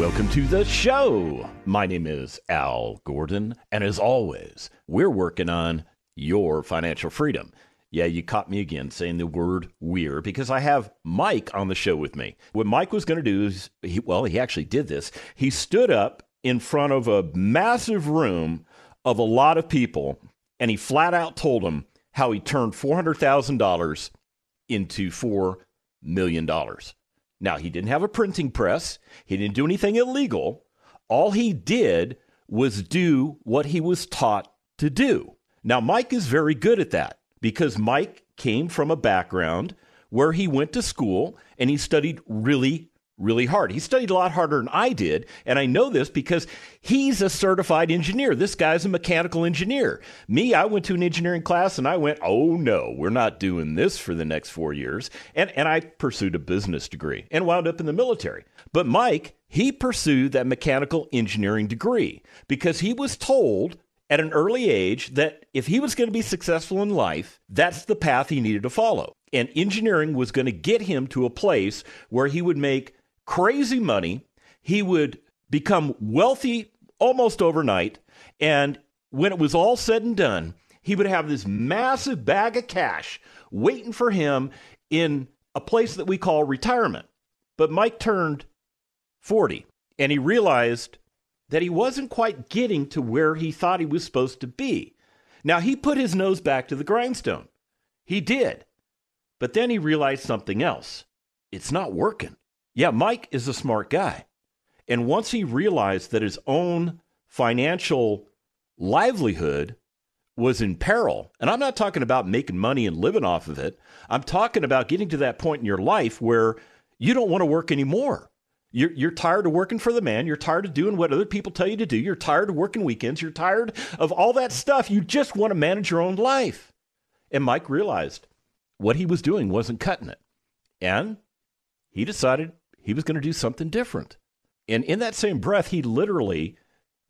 Welcome to the show. My name is Al Gordon, and as always, we're working on your financial freedom. Yeah, you caught me again saying the word we're because I have Mike on the show with me. What Mike was going to do is, he, well, he actually did this. He stood up in front of a massive room of a lot of people, and he flat out told them how he turned $400,000 into $4 million. Now, he didn't have a printing press, he didn't do anything illegal. All he did was do what he was taught to do. Now, Mike is very good at that because Mike came from a background where he went to school and he studied really, really hard. He studied a lot harder than I did. And I know this because he's a certified engineer. This guy's a mechanical engineer. Me, I went to an engineering class and I went, oh no, we're not doing this for the next four years. And, and I pursued a business degree and wound up in the military. But Mike, he pursued that mechanical engineering degree because he was told at an early age that if he was going to be successful in life, that's the path he needed to follow. And engineering was going to get him to a place where he would make crazy money. He would become wealthy almost overnight. And when it was all said and done, he would have this massive bag of cash waiting for him in a place that we call retirement. But Mike turned 40 and he realized that he wasn't quite getting to where he thought he was supposed to be. Now, he put his nose back to the grindstone. He did. But then he realized something else. It's not working. Yeah, Mike is a smart guy. And once he realized that his own financial livelihood was in peril, and I'm not talking about making money and living off of it, I'm talking about getting to that point in your life where you don't want to work anymore. You're, you're tired of working for the man. You're tired of doing what other people tell you to do. You're tired of working weekends. You're tired of all that stuff. You just want to manage your own life. And Mike realized what he was doing wasn't cutting it. And he decided he was going to do something different. And in that same breath, he literally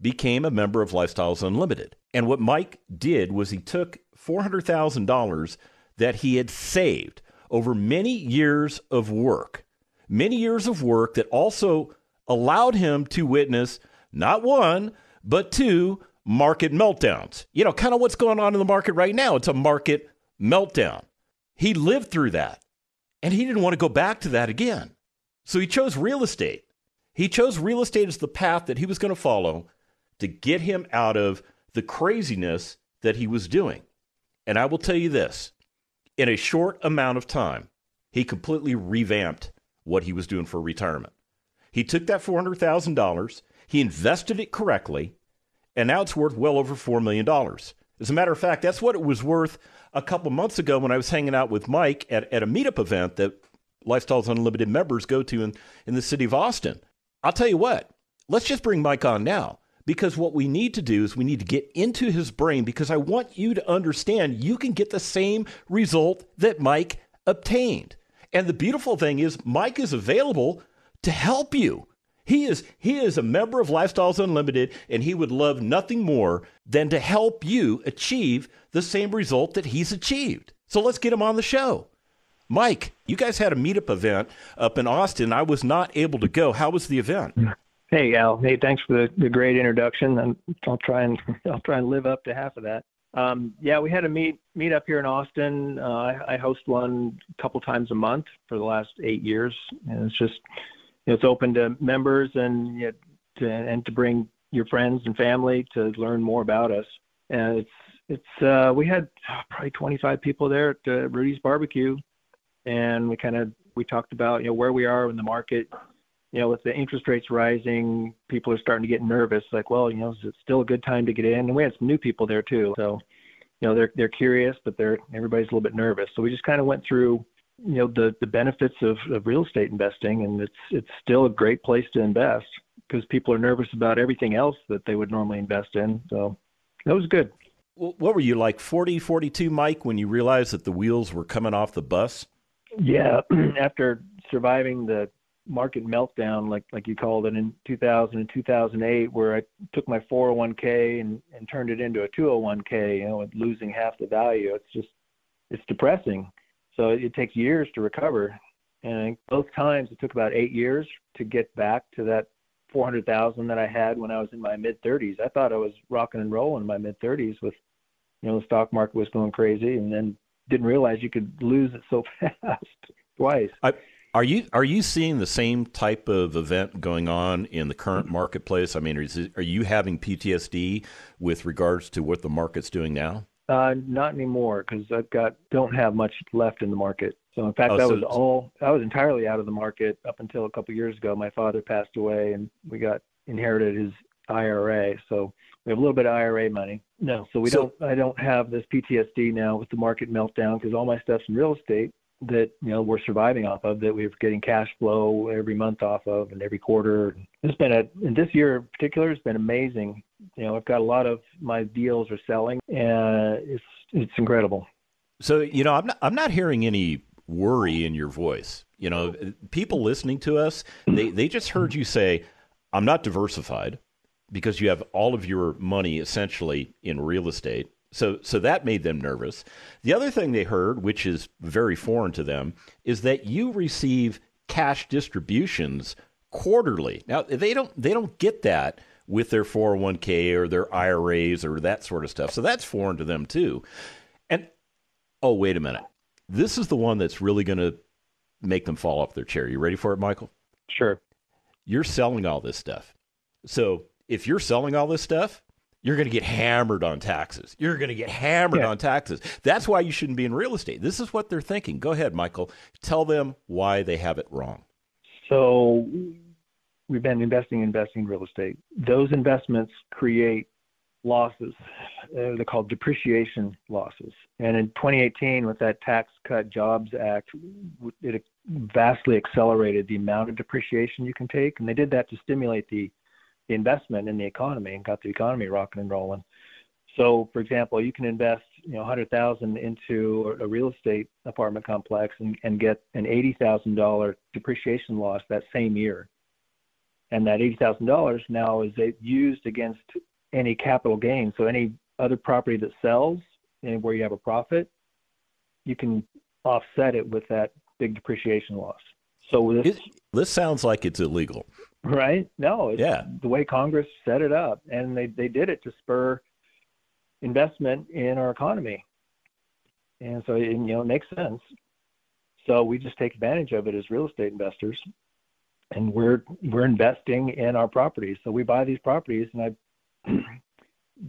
became a member of Lifestyles Unlimited. And what Mike did was he took $400,000 that he had saved over many years of work, many years of work that also allowed him to witness not one, but two market meltdowns. You know, kind of what's going on in the market right now. It's a market meltdown. He lived through that and he didn't want to go back to that again. So he chose real estate. He chose real estate as the path that he was going to follow to get him out of the craziness that he was doing. And I will tell you this in a short amount of time, he completely revamped what he was doing for retirement. He took that $400,000, he invested it correctly, and now it's worth well over $4 million. As a matter of fact, that's what it was worth a couple months ago when I was hanging out with Mike at, at a meetup event that Lifestyles Unlimited members go to in, in the city of Austin. I'll tell you what, let's just bring Mike on now because what we need to do is we need to get into his brain because I want you to understand you can get the same result that Mike obtained. And the beautiful thing is Mike is available to help you. He is he is a member of Lifestyles Unlimited and he would love nothing more than to help you achieve the same result that he's achieved. So let's get him on the show. Mike, you guys had a meetup event up in Austin. I was not able to go. How was the event? Hey Al, hey, thanks for the, the great introduction, and I'll try and I'll try and live up to half of that. Um, yeah, we had a meet meet up here in Austin. Uh, I, I host one a couple times a month for the last eight years, and it's just it's open to members and you know, to, and to bring your friends and family to learn more about us. And it's it's uh, we had probably 25 people there at uh, Rudy's Barbecue and we kind of we talked about you know where we are in the market. You know, with the interest rates rising, people are starting to get nervous. Like, well, you know, is it still a good time to get in? And we had some new people there too, so you know they're they're curious, but they're everybody's a little bit nervous. So we just kind of went through you know the the benefits of, of real estate investing, and it's it's still a great place to invest. because people are nervous about everything else that they would normally invest in. So that was good. What were you like 40, 42, Mike, when you realized that the wheels were coming off the bus? Yeah, after surviving the market meltdown, like like you called it in 2000 and 2008, where I took my 401k and and turned it into a 201k, you know, with losing half the value. It's just it's depressing. So it, it takes years to recover, and both times it took about eight years to get back to that 400,000 that I had when I was in my mid 30s. I thought I was rocking and rolling in my mid 30s with, you know, the stock market was going crazy, and then didn't realize you could lose it so fast twice. I, are you are you seeing the same type of event going on in the current marketplace? I mean, it, are you having PTSD with regards to what the market's doing now? Uh, not anymore because I've got don't have much left in the market. So in fact, oh, I so, was all I was entirely out of the market up until a couple of years ago. My father passed away, and we got inherited his IRA. So we have a little bit of IRA money. No, so we so, don't. I don't have this PTSD now with the market meltdown because all my stuff's in real estate that you know we're surviving off of that we're getting cash flow every month off of and every quarter. It's been a and this year in particular has been amazing. You know, I've got a lot of my deals are selling and it's it's incredible. So, you know, I'm not I'm not hearing any worry in your voice. You know, people listening to us, they they just heard you say, "I'm not diversified." Because you have all of your money essentially in real estate so, so that made them nervous. The other thing they heard, which is very foreign to them, is that you receive cash distributions quarterly. Now, they don't they don't get that with their 401k or their IRAs or that sort of stuff. So that's foreign to them too. And oh, wait a minute. This is the one that's really going to make them fall off their chair. You ready for it, Michael? Sure. You're selling all this stuff. So, if you're selling all this stuff, you're going to get hammered on taxes. You're going to get hammered yeah. on taxes. That's why you shouldn't be in real estate. This is what they're thinking. Go ahead, Michael. Tell them why they have it wrong. So, we've been investing, investing in real estate. Those investments create losses. Uh, they're called depreciation losses. And in 2018, with that Tax Cut Jobs Act, it vastly accelerated the amount of depreciation you can take. And they did that to stimulate the investment in the economy and got the economy rocking and rolling. So, for example, you can invest, you know, 100,000 into a real estate apartment complex and, and get an $80,000 depreciation loss that same year. And that $80,000 now is used against any capital gain. So, any other property that sells and where you have a profit, you can offset it with that big depreciation loss. So this, this sounds like it's illegal. Right? No, it's yeah. the way Congress set it up, and they they did it to spur investment in our economy, and so it, you know it makes sense. So we just take advantage of it as real estate investors, and we're we're investing in our properties. So we buy these properties, and I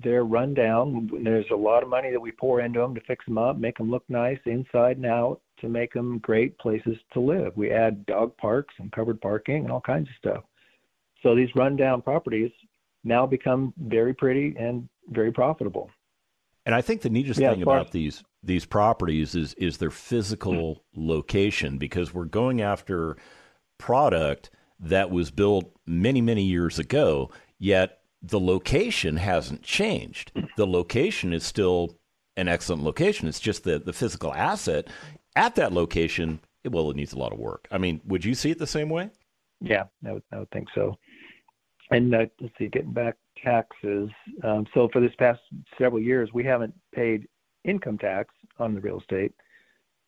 they're run down. There's a lot of money that we pour into them to fix them up, make them look nice inside and out, to make them great places to live. We add dog parks and covered parking and all kinds of stuff. So these rundown properties now become very pretty and very profitable. And I think the neatest yeah, thing about these these properties is is their physical location because we're going after product that was built many many years ago yet the location hasn't changed. The location is still an excellent location. It's just the the physical asset at that location. Well, it needs a lot of work. I mean, would you see it the same way? Yeah, I would, I would think so. And uh, let's see, getting back taxes. Um, so for this past several years, we haven't paid income tax on the real estate,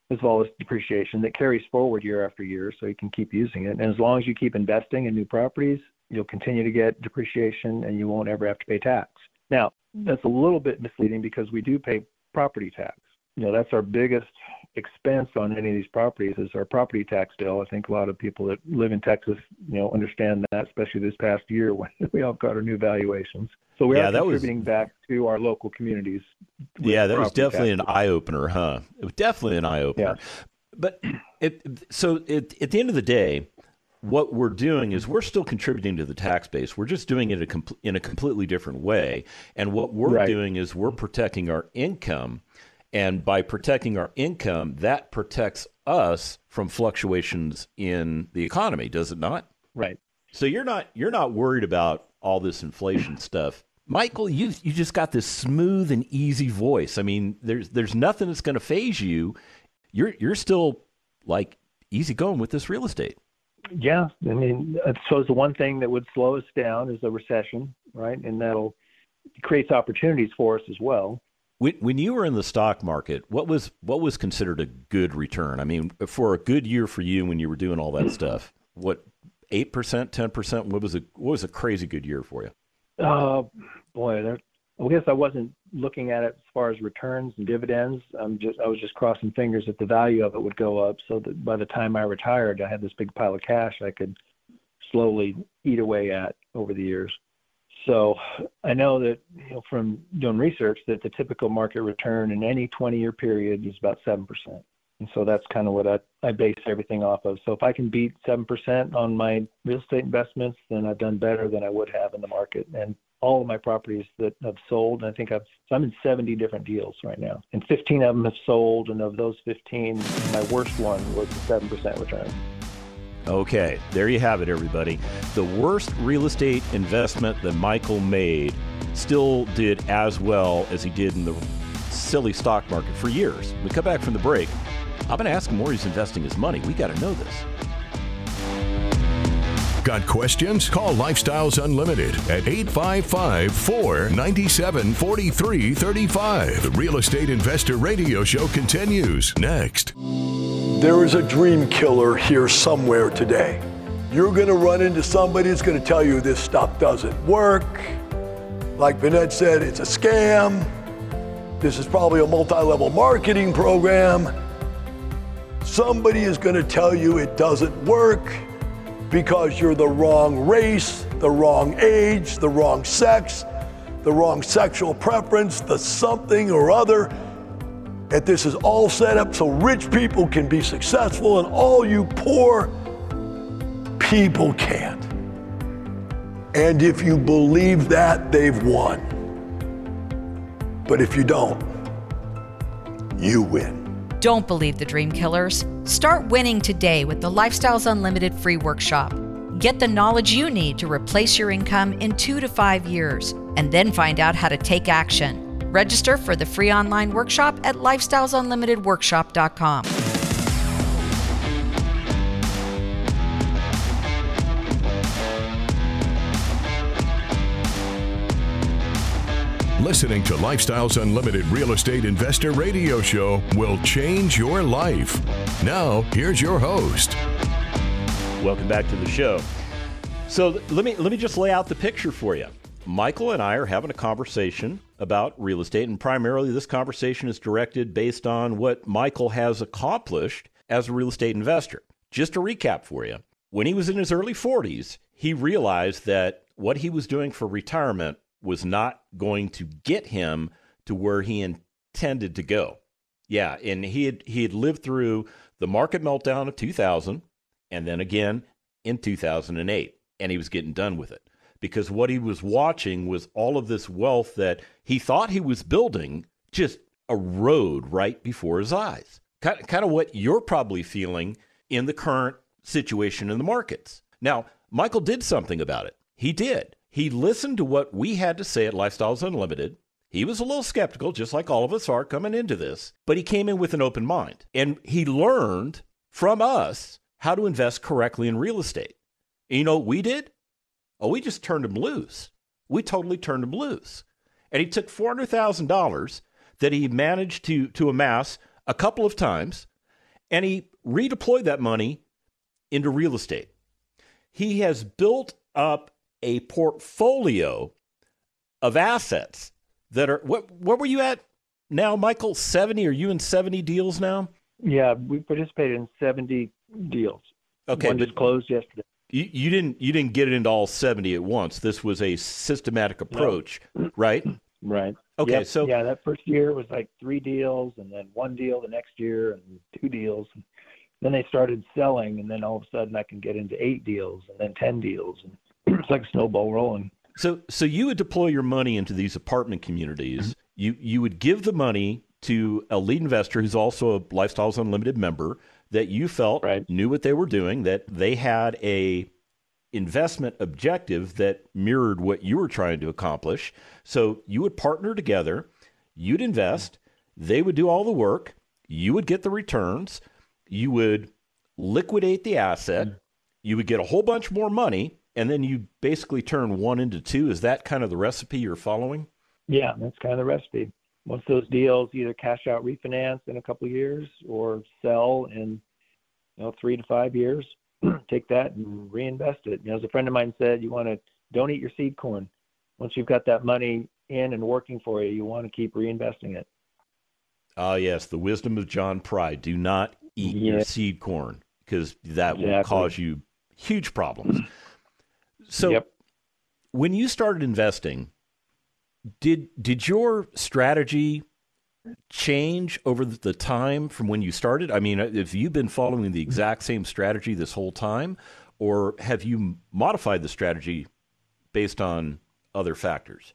as well as depreciation that carries forward year after year, so you can keep using it. And as long as you keep investing in new properties, you'll continue to get depreciation, and you won't ever have to pay tax. Now, that's a little bit misleading because we do pay property tax. You know, that's our biggest expense on any of these properties is our property tax bill. I think a lot of people that live in Texas, you know, understand that, especially this past year when we all got our new valuations. So we yeah, are contributing was, back to our local communities. Yeah, that was definitely an eye opener, huh? It was definitely an eye opener. Yeah. But it, so it, at the end of the day, what we're doing is we're still contributing to the tax base. We're just doing it a com- in a completely different way. And what we're right. doing is we're protecting our income and by protecting our income, that protects us from fluctuations in the economy, does it not? Right. So you're not you're not worried about all this inflation stuff. Michael, you you just got this smooth and easy voice. I mean, there's there's nothing that's going to faze you. You're you're still like easy going with this real estate. Yeah, I mean, uh, I suppose the one thing that would slow us down is a recession, right? And that'll creates opportunities for us as well. When, when you were in the stock market, what was what was considered a good return? I mean, for a good year for you when you were doing all that stuff, what eight percent, ten percent? What was a what was a crazy good year for you? Uh, boy, there, I guess I wasn't looking at it as far as returns and dividends. I'm just I was just crossing fingers that the value of it would go up, so that by the time I retired, I had this big pile of cash I could slowly eat away at over the years. So I know that you know, from doing research that the typical market return in any 20-year period is about seven percent, and so that's kind of what I, I base everything off of. So if I can beat seven percent on my real estate investments, then I've done better than I would have in the market. And all of my properties that I've sold, and I think I've so I'm in 70 different deals right now, and 15 of them have sold, and of those 15, my worst one was a seven percent return. Okay, there you have it, everybody. The worst real estate investment that Michael made still did as well as he did in the silly stock market for years. We come back from the break. I'm going to ask him where he's investing his money. We got to know this. Got questions? Call Lifestyles Unlimited at 855 497 4335. The Real Estate Investor Radio Show continues next. There is a dream killer here somewhere today. You're going to run into somebody that's going to tell you this stuff doesn't work. Like Vanette said, it's a scam. This is probably a multi level marketing program. Somebody is going to tell you it doesn't work because you're the wrong race, the wrong age, the wrong sex, the wrong sexual preference, the something or other. That this is all set up so rich people can be successful and all you poor people can't. And if you believe that, they've won. But if you don't, you win. Don't believe the dream killers. Start winning today with the Lifestyles Unlimited free workshop. Get the knowledge you need to replace your income in two to five years, and then find out how to take action. Register for the free online workshop at lifestylesunlimitedworkshop.com. Listening to Lifestyles Unlimited Real Estate Investor Radio Show will change your life. Now, here's your host. Welcome back to the show. So let me let me just lay out the picture for you. Michael and I are having a conversation about real estate, and primarily this conversation is directed based on what Michael has accomplished as a real estate investor. Just to recap for you, when he was in his early 40s, he realized that what he was doing for retirement was not going to get him to where he intended to go. Yeah, and he had he had lived through the market meltdown of 2000 and then again in 2008 and he was getting done with it because what he was watching was all of this wealth that he thought he was building just a road right before his eyes. Kind, kind of what you're probably feeling in the current situation in the markets. Now, Michael did something about it. He did. He listened to what we had to say at Lifestyles Unlimited. He was a little skeptical, just like all of us are coming into this, but he came in with an open mind. And he learned from us how to invest correctly in real estate. And you know what we did? Oh, we just turned him loose. We totally turned him loose. And he took $400,000 that he managed to, to amass a couple of times, and he redeployed that money into real estate. He has built up a portfolio of assets that are what what were you at now, Michael? Seventy? Are you in seventy deals now? Yeah, we participated in seventy deals. Okay, one just closed yesterday. You, you didn't you didn't get it into all seventy at once. This was a systematic approach, no. right? Right. Okay, yep. so yeah, that first year was like three deals, and then one deal the next year, and two deals. And then they started selling, and then all of a sudden I can get into eight deals, and then ten deals, and it's like a snowball rolling. So, so you would deploy your money into these apartment communities. Mm-hmm. You you would give the money to a lead investor who's also a Lifestyles Unlimited member that you felt right. knew what they were doing, that they had a investment objective that mirrored what you were trying to accomplish. So you would partner together, you'd invest, they would do all the work, you would get the returns, you would liquidate the asset, mm-hmm. you would get a whole bunch more money, and then you basically turn one into two. Is that kind of the recipe you're following? Yeah, that's kind of the recipe. Once those deals either cash out, refinance in a couple of years, or sell in you know three to five years, take that and reinvest it. You know, as a friend of mine said, you want to don't eat your seed corn. Once you've got that money in and working for you, you want to keep reinvesting it. Ah, uh, yes, the wisdom of John Pride: do not eat yeah. your seed corn because that exactly. will cause you huge problems. So, yep. when you started investing, did did your strategy change over the time from when you started? I mean, have you been following the exact mm-hmm. same strategy this whole time, or have you modified the strategy based on other factors?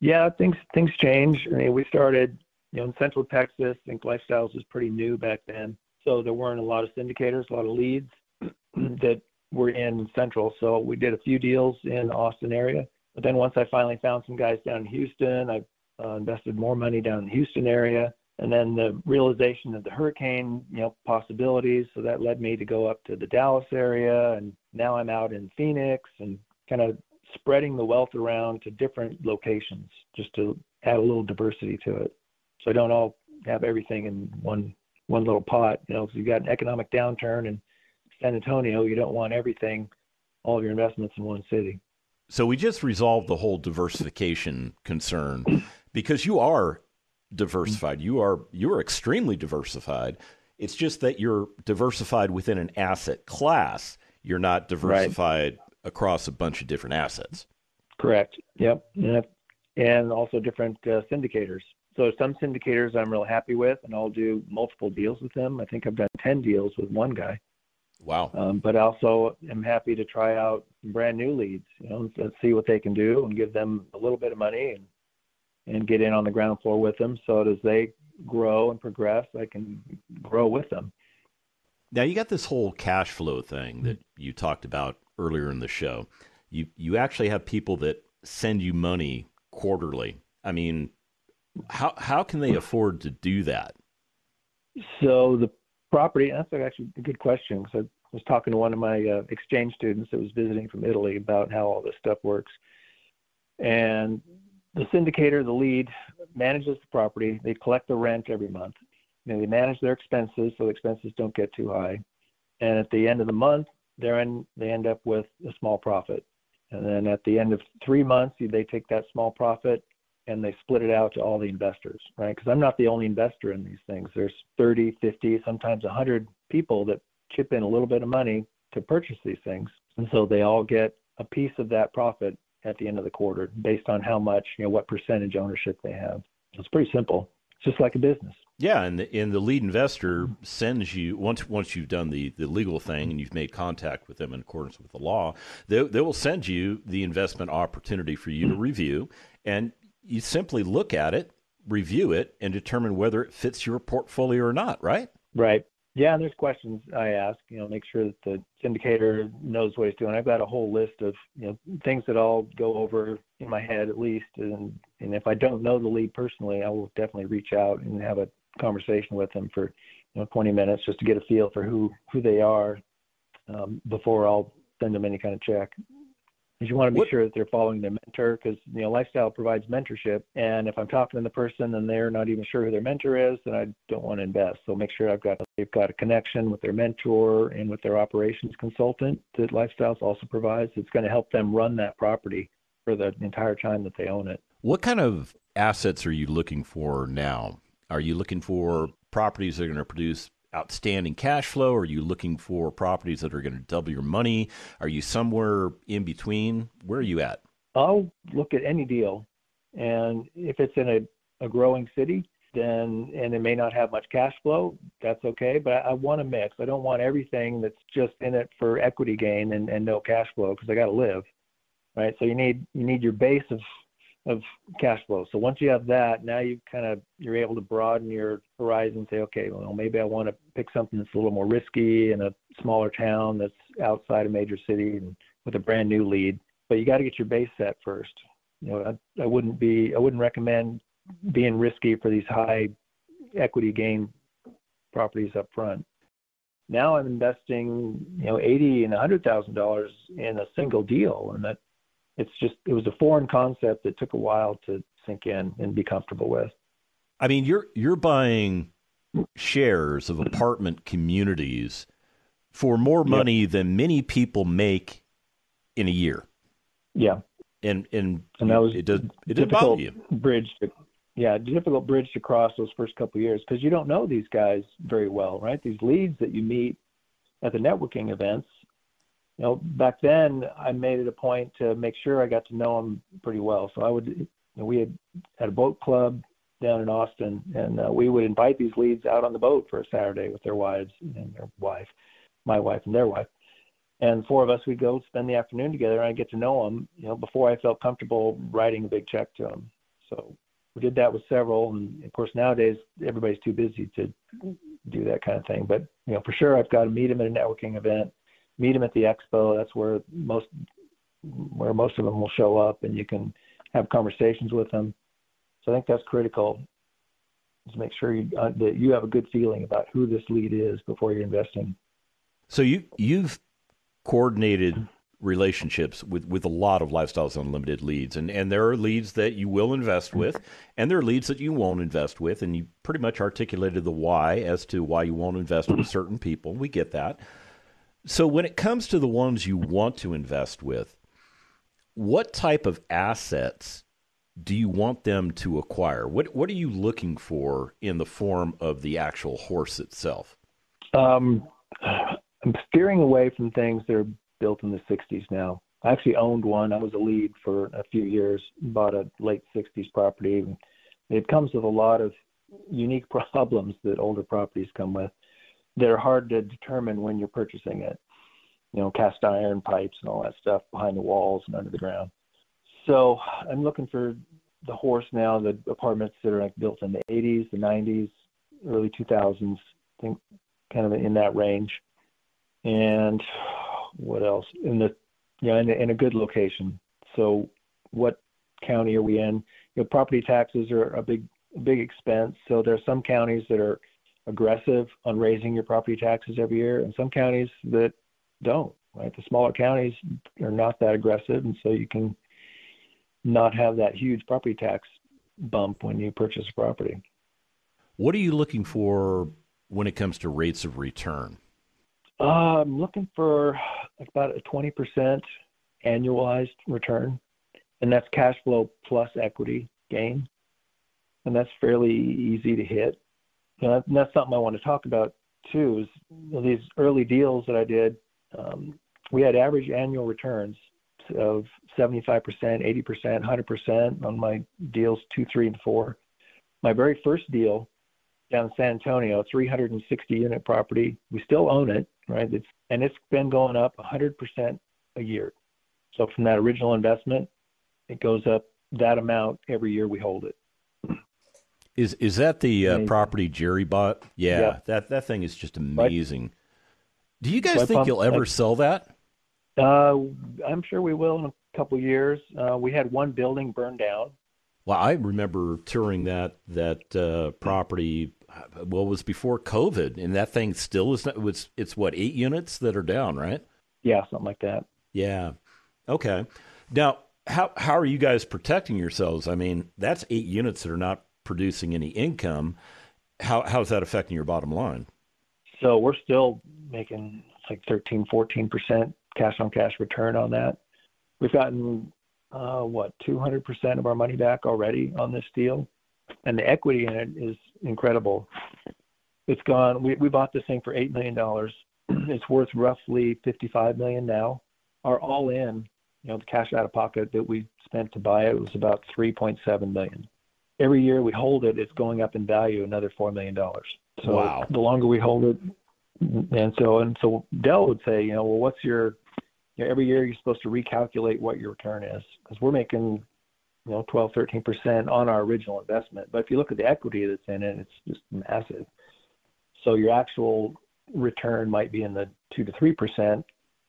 Yeah, things things change. I mean, we started, you know, in Central Texas. I think Lifestyles was pretty new back then, so there weren't a lot of syndicators, a lot of leads that were in Central. So we did a few deals in the Austin area. But then once I finally found some guys down in Houston, I Uh, invested more money down in the Houston area. And then the realization of the hurricane, you know, possibilities. So that led me to go up to the Dallas area. And now I'm out in Phoenix and kind of spreading the wealth around to different locations just to add a little diversity to it. So I don't all have everything in one one little pot. You know, if you've got an economic downturn in San Antonio, you don't want everything, all of your investments in one city. So we just resolved the whole diversification concern because you are diversified. You are you are extremely diversified. It's just that you're diversified within an asset class. You're not diversified right. across a bunch of different assets. Correct. Yep. Yep. And also different uh, syndicators. So some syndicators I'm real happy with, and I'll do multiple deals with them. I think I've done ten deals with one guy. Wow. Um, but also am happy to try out brand new leads. You know, let's see what they can do and give them a little bit of money and and get in on the ground floor with them. So as they grow and progress, I can grow with them. Now you got this whole cash flow thing that you talked about earlier in the show. You you actually have people that send you money quarterly. I mean, how how can they afford to do that? So the property? That's actually a good question because I was talking to one of my uh, exchange students that was visiting from Italy about how all this stuff works. And the syndicator, the lead, manages the property. They collect the rent every month. You know, they manage their expenses so the expenses don't get too high. And at the end of the month, they're in, they end up with a small profit. And then at the end of three months, they take that small profit and they split it out to all the investors, right? Because I'm not the only investor in these things. There's 30, 50, sometimes 100 people that chip in a little bit of money to purchase these things. And so they all get a piece of that profit at the end of the quarter based on how much, you know, what percentage ownership they have. It's pretty simple. It's just like a business. Yeah, and the, and the lead investor sends you once once you've done the, the legal thing and you've made contact with them in accordance with the law, they, they will send you the investment opportunity for you to review, and you simply look at it, review it, and determine whether it fits your portfolio or not, right? Right. Yeah, and there's questions I ask, you know, make sure that the syndicator knows what he's doing. I've got a whole list of, you know, things that I'll go over in my head at least. And, and if I don't know the lead personally, I will definitely reach out and have a conversation with them for, you know, 20 minutes just to get a feel for who, who they are um, before I'll send them any kind of check is you want to be what? sure that they're following their mentor because you know lifestyle provides mentorship and if i'm talking to the person and they're not even sure who their mentor is then i don't want to invest. So make sure i've got they've got a connection with their mentor and with their operations consultant that lifestyles also provides. It's going to help them run that property for the entire time that they own it. What kind of assets are you looking for now? Are you looking for properties that are going to produce outstanding cash flow? Are you looking for properties that are going to double your money? Are you somewhere in between? Where are you at? I'll look at any deal. And if it's in a, a growing city, then and it may not have much cash flow, that's okay. But I, I want a mix. I don't want everything that's just in it for equity gain and, and no cash flow because I got to live, right? So you need you need your base of of cash flow. So once you have that, now you kind of you're able to broaden your horizon. Say, okay, well maybe I want to pick something that's a little more risky in a smaller town that's outside a major city, and with a brand new lead, but you got to get your base set first. You know, I, I wouldn't be I wouldn't recommend being risky for these high equity gain properties up front. Now I'm investing, you know, eighty and a hundred thousand dollars in a single deal, and that it's just it was a foreign concept that took a while to sink in and be comfortable with. I mean, you're you're buying shares of apartment communities for more money than many people make in a year. Yeah. And and, and that was it does it did bother you. bridge to yeah, difficult bridge to cross those first couple of years because you don't know these guys very well, right? These leads that you meet at the networking events. You know, back then I made it a point to make sure I got to know them pretty well. So I would, you know, we had had a boat club down in Austin, and uh, we would invite these leads out on the boat for a Saturday with their wives and their wife, my wife and their wife, and four of us would go spend the afternoon together, and I get to know them, you know, before I felt comfortable writing a big check to them. So we did that with several, and of course nowadays everybody's too busy to do that kind of thing. But you know, for sure, I've got to meet them at a networking event, meet them at the expo. That's where most where most of them will show up, and you can have conversations with them. So I think that's critical. To make sure you, uh, that you have a good feeling about who this lead is before you're investing. So you you've coordinated relationships with, with a lot of Lifestyles Unlimited leads. And, and there are leads that you will invest with, and there are leads that you won't invest with. And you pretty much articulated the why as to why you won't invest with certain people. We get that. So when it comes to the ones you want to invest with, what type of assets do you want them to acquire? What what are you looking for in the form of the actual horse itself? Um, I'm steering away from things that are built in the 60s now. I actually owned one. I was a lead for a few years, bought a late 60s property. It comes with a lot of unique problems that older properties come with that are hard to determine when you're purchasing it. You know, cast iron pipes and all that stuff behind the walls and under the ground. So I'm looking for the horse now, the apartments that are like built in the 80s, the 90s, early 2000s, I think kind of in that range. And what else in the yeah in, in a good location. So what county are we in? You know, property taxes are a big big expense. So there are some counties that are aggressive on raising your property taxes every year, and some counties that don't. Right, the smaller counties are not that aggressive, and so you can not have that huge property tax bump when you purchase a property. What are you looking for when it comes to rates of return? Uh, I'm looking for about a 20% annualized return, and that's cash flow plus equity gain, and that's fairly easy to hit. And that's something I want to talk about too. Is you know, these early deals that I did, um, we had average annual returns of 75%, 80%, 100% on my deals two, three, and four. My very first deal down in San Antonio, 360 unit property. We still own it right? It's and it's been going up 100% a year. So from that original investment, it goes up that amount every year we hold it. Is is that the uh, property Jerry bought? Yeah, that that thing is just amazing. Right. Do you guys think you'll ever I, sell that? Uh, I'm sure we will in a couple years. Uh, we had one building burned down. Well, I remember touring that that uh, property well, it was before COVID, and that thing still is. Not, it's it's what eight units that are down, right? Yeah, something like that. Yeah. Okay. Now, how how are you guys protecting yourselves? I mean, that's eight units that are not producing any income. How how is that affecting your bottom line? So we're still making like 13, 14 percent cash on cash return on that. We've gotten uh, what 200 percent of our money back already on this deal and the equity in it is incredible. It's gone. We we bought this thing for eight million dollars. It's worth roughly fifty-five million now. Our all-in, you know, the cash out of pocket that we spent to buy it was about three point seven million. Every year we hold it, it's going up in value another four million dollars. So wow. the longer we hold it, and so and so Del would say, you know, well, what's your you know, every year you're supposed to recalculate what your return is because we're making you know 12 13 percent on our original investment but if you look at the equity that's in it it's just massive so your actual return might be in the 2 to 3 percent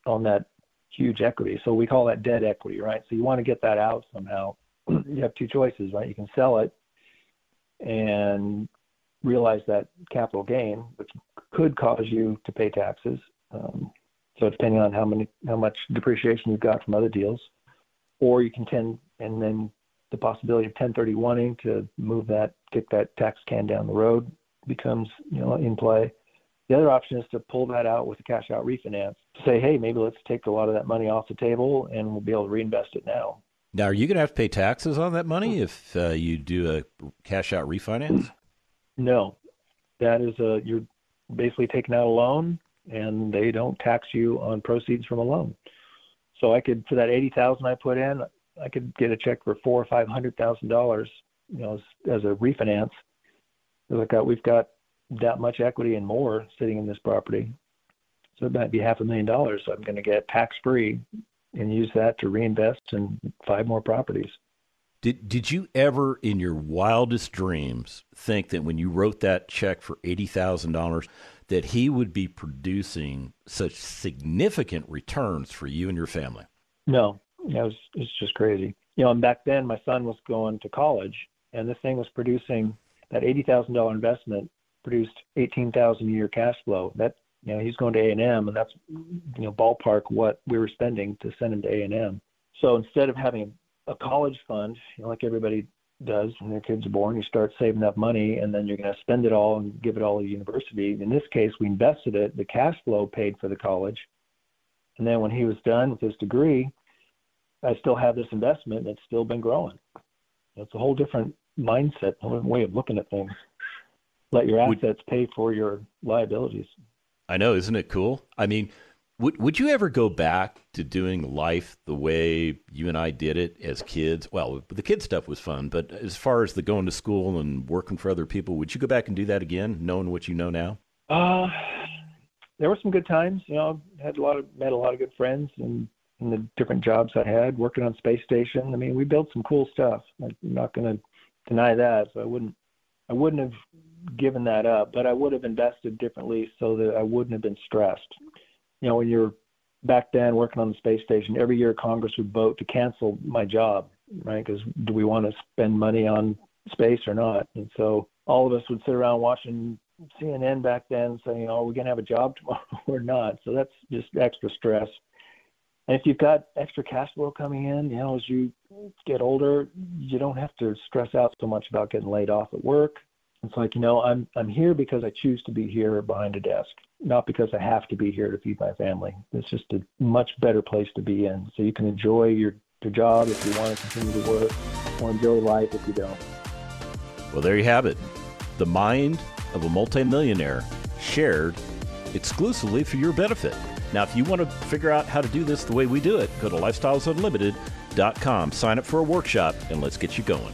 on that huge equity. So we call that dead equity, right? So you want to get that out somehow. You have two choices, right? You can sell it and realize that capital gain, which could cause you to pay taxes. Um, so depending on how many, how much depreciation you've got from other deals, or you can tend, and then the possibility of 1031ing to move that, kick that tax can down the road becomes, you know, in play. The other option is to pull that out with a cash out refinance. Say, hey, maybe let's take a lot of that money off the table and we'll be able to reinvest it now. Now, are you going to have to pay taxes on that money if uh, you do a cash out refinance? No, that is a you're basically taking out a loan, and they don't tax you on proceeds from a loan. So I could for that eighty thousand I put in, I could get a check for four or five hundred thousand dollars, you know, as, as a refinance. We've got we've got that much equity and more sitting in this property, so it might be half a million dollars. So I'm going to get tax free and use that to reinvest in five more properties. Did did you ever in your wildest dreams think that when you wrote that check for eighty thousand dollars that he would be producing such significant returns for you and your family? No, it was it's just crazy. You know, and back then my son was going to college, and this thing was producing that eighty thousand dollar investment produced eighteen thousand a year cash flow. That you know he's going to A and M, and that's you know ballpark what we were spending to send him to A and M. So instead of having a college fund, you know, like everybody does when their kids are born, you start saving up money, and then you're going to spend it all and give it all to the university. In this case, we invested it. The cash flow paid for the college, and then when he was done with his degree, I still have this investment that's still been growing. It's a whole different mindset, a different way of looking at things. Let your assets pay for your liabilities. I know, isn't it cool? I mean, would would you ever go back to doing life the way you and I did it as kids? Well, the kid stuff was fun, but as far as the going to school and working for other people, would you go back and do that again, knowing what you know now? Uh, there were some good times. You know, had a lot of met a lot of good friends and in the different jobs I had, working on space station. I mean, we built some cool stuff. I'm not going to deny that. So I wouldn't I wouldn't have given that up, but I would have invested differently so that I wouldn't have been stressed. You know, when you're back then working on the space station, every year Congress would vote to cancel my job, right? Because do we want to spend money on space or not? And so all of us would sit around watching CNN back then saying, oh, are we going to have a job tomorrow or not? So that's just extra stress. And if you've got extra cash flow coming in, you know, as you get older, you don't have to stress out so much about getting laid off at work. It's like, you know, I'm I'm here because I choose to be here behind a desk, not because I have to be here to feed my family. It's just a much better place to be in. So you can enjoy your, your job if you want to continue to work, or enjoy life if you don't. Well, there you have it. The mind of a multimillionaire shared exclusively for your benefit. Now, if you want to figure out how to do this the way we do it, go to lifestylesunlimited.com, sign up for a workshop, and let's get you going.